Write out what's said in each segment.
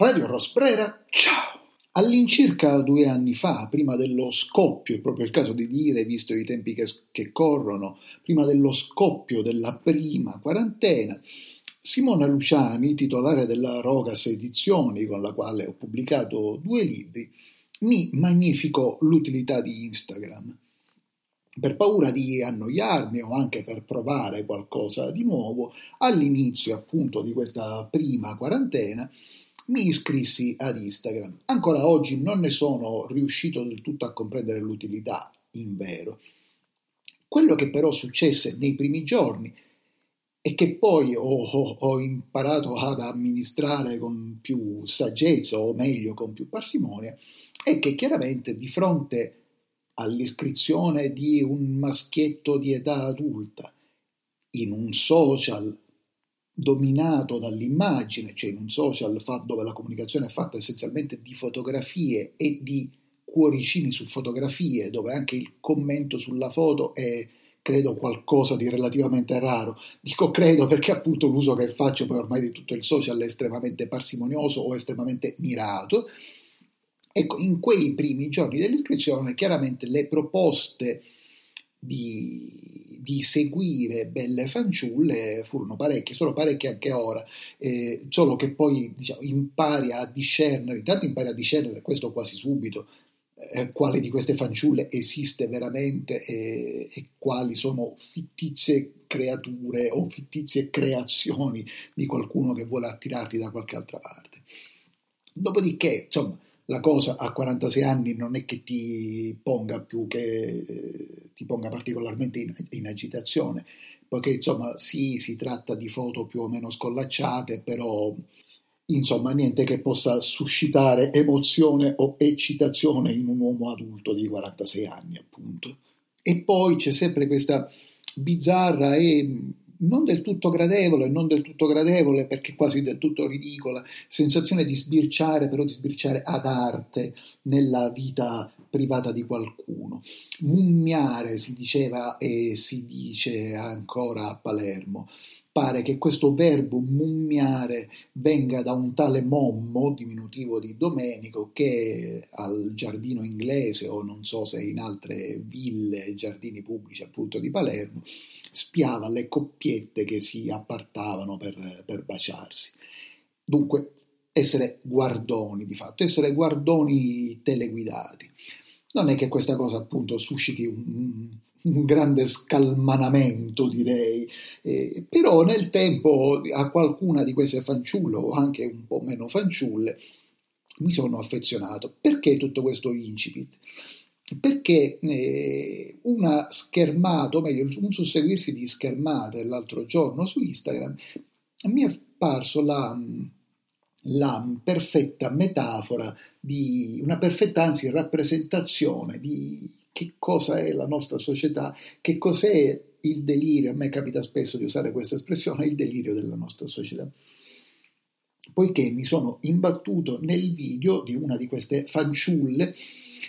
Radio Rosbrera, ciao! All'incirca due anni fa, prima dello scoppio, è proprio il caso di dire, visto i tempi che, che corrono, prima dello scoppio della prima quarantena, Simona Luciani, titolare della Rogas Edizioni, con la quale ho pubblicato due libri, mi magnificò l'utilità di Instagram. Per paura di annoiarmi o anche per provare qualcosa di nuovo, all'inizio appunto di questa prima quarantena, mi iscrissi ad Instagram. Ancora oggi non ne sono riuscito del tutto a comprendere l'utilità, in vero. Quello che però successe nei primi giorni e che poi ho, ho, ho, imparato ad amministrare con più saggezza o meglio con più parsimonia è che chiaramente di fronte all'iscrizione di un maschietto di età adulta in un social dominato dall'immagine, cioè in un social dove la comunicazione è fatta essenzialmente di fotografie e di cuoricini su fotografie, dove anche il commento sulla foto è credo qualcosa di relativamente raro. Dico credo perché appunto l'uso che faccio poi ormai di tutto il social è estremamente parsimonioso o estremamente mirato. Ecco, in quei primi giorni dell'iscrizione chiaramente le proposte di, di, seguire belle fanciulle furono parecchie, sono parecchie anche ora, eh, solo che poi diciamo, impari a discernere, intanto impari a discernere questo quasi subito, eh, quale di queste fanciulle esiste veramente e, e quali sono fittizie creature o fittizie creazioni di qualcuno che vuole attirarti da qualche altra parte. Dopodiché, insomma, la cosa a 46 anni non è che ti ponga più che eh, ti ponga particolarmente in, in, agitazione, poiché insomma sì, si tratta di foto più o meno scollacciate, però insomma niente che possa suscitare emozione o eccitazione in un uomo adulto di 46 anni, appunto. E poi c'è sempre questa bizzarra e non del tutto gradevole, non del tutto gradevole perché quasi del tutto ridicola, sensazione di sbirciare, però di sbirciare ad arte nella vita privata di qualcuno. Mummiare si diceva e si dice ancora a Palermo. Pare che questo verbo mummiare venga da un tale Mommo, diminutivo di Domenico, che al giardino inglese o non so se in altre ville, giardini pubblici appunto di Palermo, spiava le coppiette che si appartavano per, per baciarsi. Dunque, essere guardoni di fatto, essere guardoni teleguidati. Non è che questa cosa appunto susciti un, un grande scalmanamento, direi, eh, però nel tempo a qualcuna di queste fanciulle, o anche un po' meno fanciulle, mi sono affezionato. Perché tutto questo incipit? perché eh, una schermata, o meglio, un susseguirsi di schermate l'altro giorno su Instagram, mi è parso la, la perfetta metafora di una perfetta anzi rappresentazione di che cosa è la nostra società, che cos'è il delirio, a me capita spesso di usare questa espressione, il delirio della nostra società. Poiché mi sono imbattuto nel video di una di queste fanciulle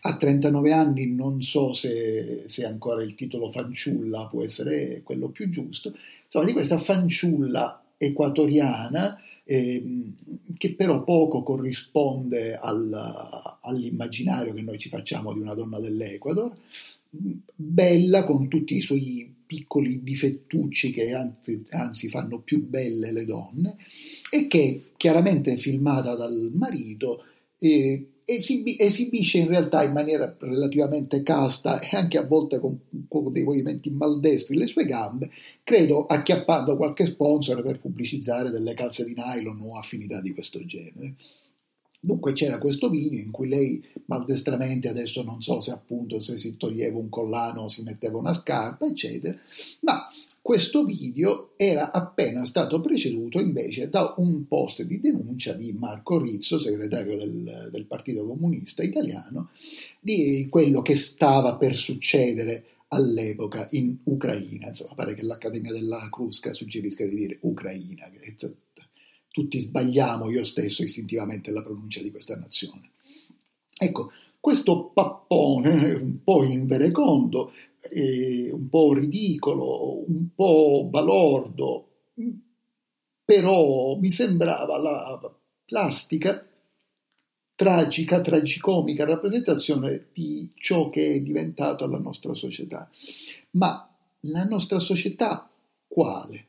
a 39 anni non so se, se, ancora il titolo fanciulla può essere quello più giusto, insomma di questa fanciulla equatoriana eh, che però poco corrisponde al, all'immaginario che noi ci facciamo di una donna dell'Ecuador, bella con tutti i suoi piccoli difettucci che anzi, anzi fanno più belle le donne e che chiaramente filmata dal marito eh, esibi- esibisce in realtà in maniera relativamente casta e anche a volte con, con dei movimenti maldestri le sue gambe, credo acchiappando qualche sponsor per pubblicizzare delle calze di nylon o affinità di questo genere. Dunque c'era questo video in cui lei maldestramente, adesso non so se appunto se si toglieva un collano o si metteva una scarpa, eccetera, ma questo video era appena stato preceduto invece da un post di denuncia di Marco Rizzo, segretario del, del Partito Comunista Italiano, di quello che stava per succedere all'epoca in Ucraina. Insomma, pare che l'Accademia della Crusca suggerisca di dire Ucraina, che tutti sbagliamo, io stesso istintivamente, la pronuncia di questa nazione. Ecco, questo pappone un po' inverecondo eh, un po' ridicolo, un po' balordo, però mi sembrava la plastica tragica, tragicomica rappresentazione di ciò che è diventato la nostra società. Ma la nostra società quale?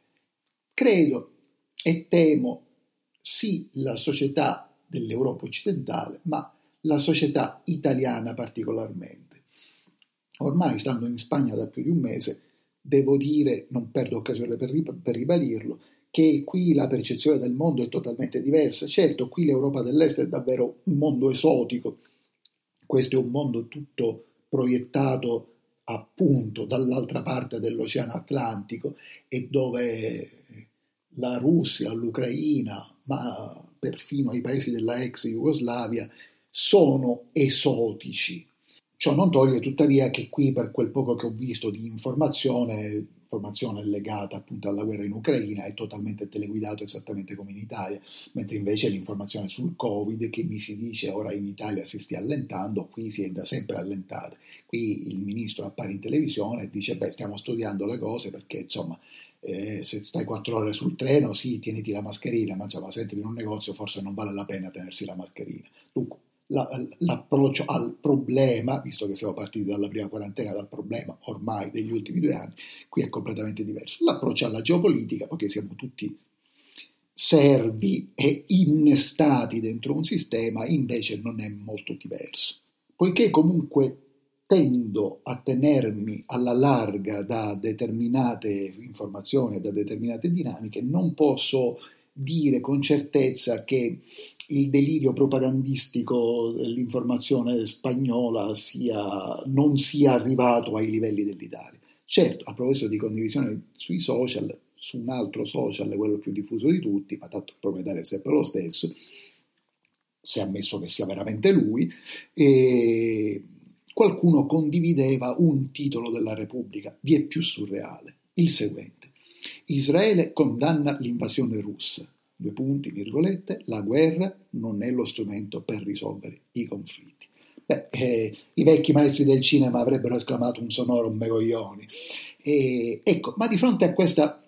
Credo e temo sì la società dell'Europa occidentale, ma la società italiana particolarmente. Ormai stando in Spagna da più di un mese, devo dire, non perdo occasione per, ribadirlo, che qui la percezione del mondo è totalmente diversa. Certo, qui l'Europa dell'Est è davvero un mondo esotico, questo è un mondo tutto proiettato appunto dall'altra parte dell'Oceano Atlantico e dove la Russia, l'Ucraina, ma perfino i paesi della ex Jugoslavia sono esotici. Ciò non toglie tuttavia che qui, per quel poco che ho visto di informazione, informazione legata appunto alla guerra in Ucraina, è totalmente teleguidato esattamente come in Italia, mentre invece l'informazione sul Covid, che mi si dice ora in Italia si stia allentando, qui si è da sempre allentata. Qui il ministro appare in televisione e dice, beh, stiamo studiando le cose perché insomma eh, se stai quattro ore sul treno, sì, tieniti la mascherina, ma insomma, se entri in un negozio forse non vale la pena tenersi la mascherina. Dunque, la, l'approccio al problema, visto che siamo partiti dalla prima quarantena, dal problema ormai degli ultimi due anni, qui è completamente diverso. L'approccio alla geopolitica, poiché siamo tutti servi e innestati dentro un sistema, invece non è molto diverso. Poiché comunque tendo a tenermi alla larga da determinate informazioni, da determinate dinamiche, non posso dire con certezza che il delirio propagandistico dell'informazione spagnola sia, non sia arrivato ai livelli dell'Italia. Certo, a proposito di condivisione sui social, su un altro social, quello più diffuso di tutti, ma tanto il proprietario è sempre lo stesso, è ammesso che sia veramente lui, e qualcuno condivideva un titolo della Repubblica, vi è più surreale, il seguente. Israele condanna l'invasione russa. Due punti, virgolette, la guerra non è lo strumento per risolvere i conflitti. Beh, eh, i vecchi maestri del cinema avrebbero esclamato un sonoro megoglioni. E, ecco, ma di fronte a questa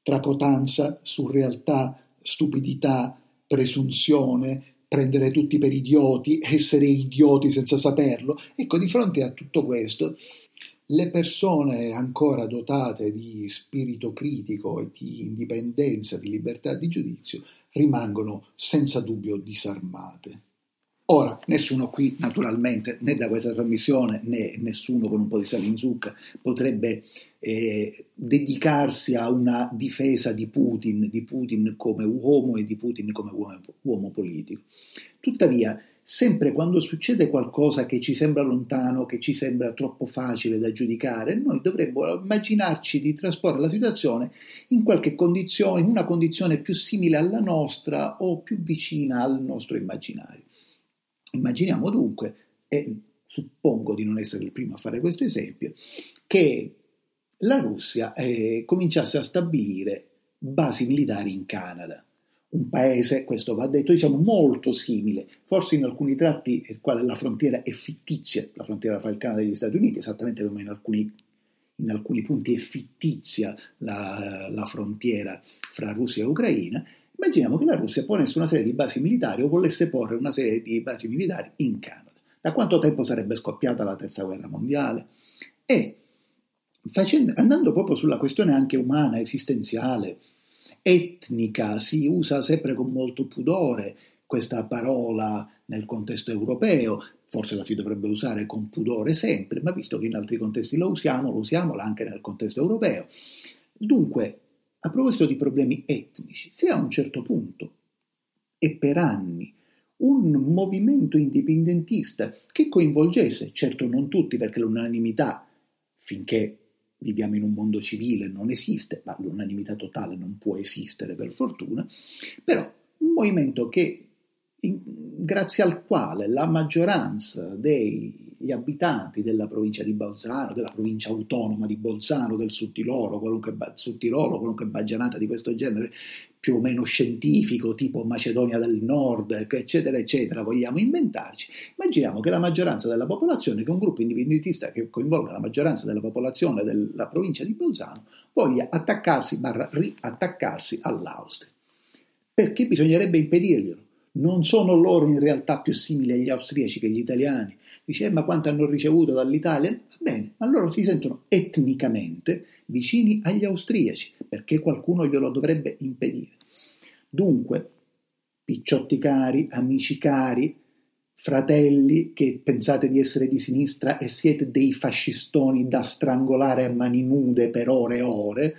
tracotanza, surrealtà, stupidità, presunzione, prendere tutti per idioti, essere idioti senza saperlo. Ecco, di fronte a tutto questo, le persone ancora dotate di spirito critico e di indipendenza, di libertà di giudizio, rimangono senza dubbio disarmate. Ora, nessuno qui, naturalmente, né da questa trasmissione né nessuno con un po' di sale in zucca potrebbe eh, dedicarsi a una difesa di Putin, di Putin come uomo e di Putin come uomo, uomo politico. Tuttavia, sempre quando succede qualcosa che ci sembra lontano, che ci sembra troppo facile da giudicare, noi dovremmo immaginarci di trasporre la situazione in qualche condizione, in una condizione più simile alla nostra o più vicina al nostro immaginario. Immaginiamo dunque, e suppongo di non essere il primo a fare questo esempio, che la Russia eh, cominciasse a stabilire basi militari in Canada. Un paese, questo va detto, diciamo molto simile, forse in alcuni tratti il quale la frontiera è fittizia, la frontiera fra il Canada e gli Stati Uniti, esattamente come in alcuni, in alcuni punti è fittizia la, la frontiera fra Russia e Ucraina, Immaginiamo che la Russia ponesse una serie di basi militari o volesse porre una serie di basi militari in Canada. Da quanto tempo sarebbe scoppiata la terza guerra mondiale? E facendo, andando proprio sulla questione anche umana, esistenziale, etnica, si usa sempre con molto pudore questa parola nel contesto europeo, forse la si dovrebbe usare con pudore sempre, ma visto che in altri contesti la usiamo, lo usiamola anche nel contesto europeo. Dunque, a proposito di problemi etnici, se a un certo punto e per anni un movimento indipendentista che coinvolgesse, certo non tutti perché l'unanimità, finché viviamo in un mondo civile, non esiste, ma l'unanimità totale non può esistere per fortuna, però un movimento che, in, grazie al quale la maggioranza dei gli abitanti della provincia di Bolzano, della provincia autonoma di Bolzano, del Sud Tirolo, qualunque, Sud Tirolo, qualunque baggianata di questo genere, più o meno scientifico, tipo Macedonia del Nord, eccetera, eccetera, vogliamo inventarci, immaginiamo che la maggioranza della popolazione, che un gruppo indipendentista che coinvolga la maggioranza della popolazione della provincia di Bolzano, voglia attaccarsi, barra riattaccarsi all'Austria. Perché bisognerebbe impedirglielo? Non sono loro in realtà più simili agli austriaci che gli italiani? Dice, eh, ma quanto hanno ricevuto dall'Italia? Va bene, ma loro si sentono etnicamente vicini agli austriaci, perché qualcuno glielo dovrebbe impedire. Dunque, picciotti cari, amici cari, fratelli che pensate di essere di sinistra e siete dei fascistoni da strangolare a mani nude per ore e ore,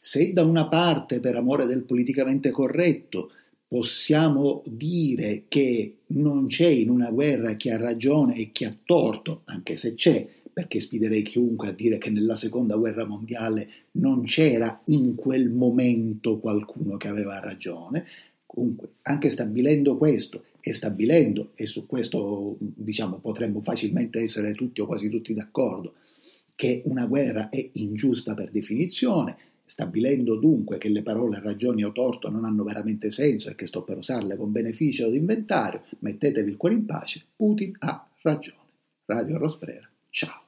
se da una parte, per amore del politicamente corretto, possiamo dire che non c'è in una guerra chi ha ragione e chi ha torto, anche se c'è, perché sfiderei chiunque a dire che nella seconda guerra mondiale non c'era in quel momento qualcuno che aveva ragione. Comunque, anche stabilendo questo e stabilendo, e su questo diciamo potremmo facilmente essere tutti o quasi tutti d'accordo, che una guerra è ingiusta per definizione, stabilendo dunque che le parole ragioni o torto non hanno veramente senso e che sto per usarle con beneficio d'inventario, mettetevi il cuore in pace, Putin ha ragione. Radio Rosbrera, ciao.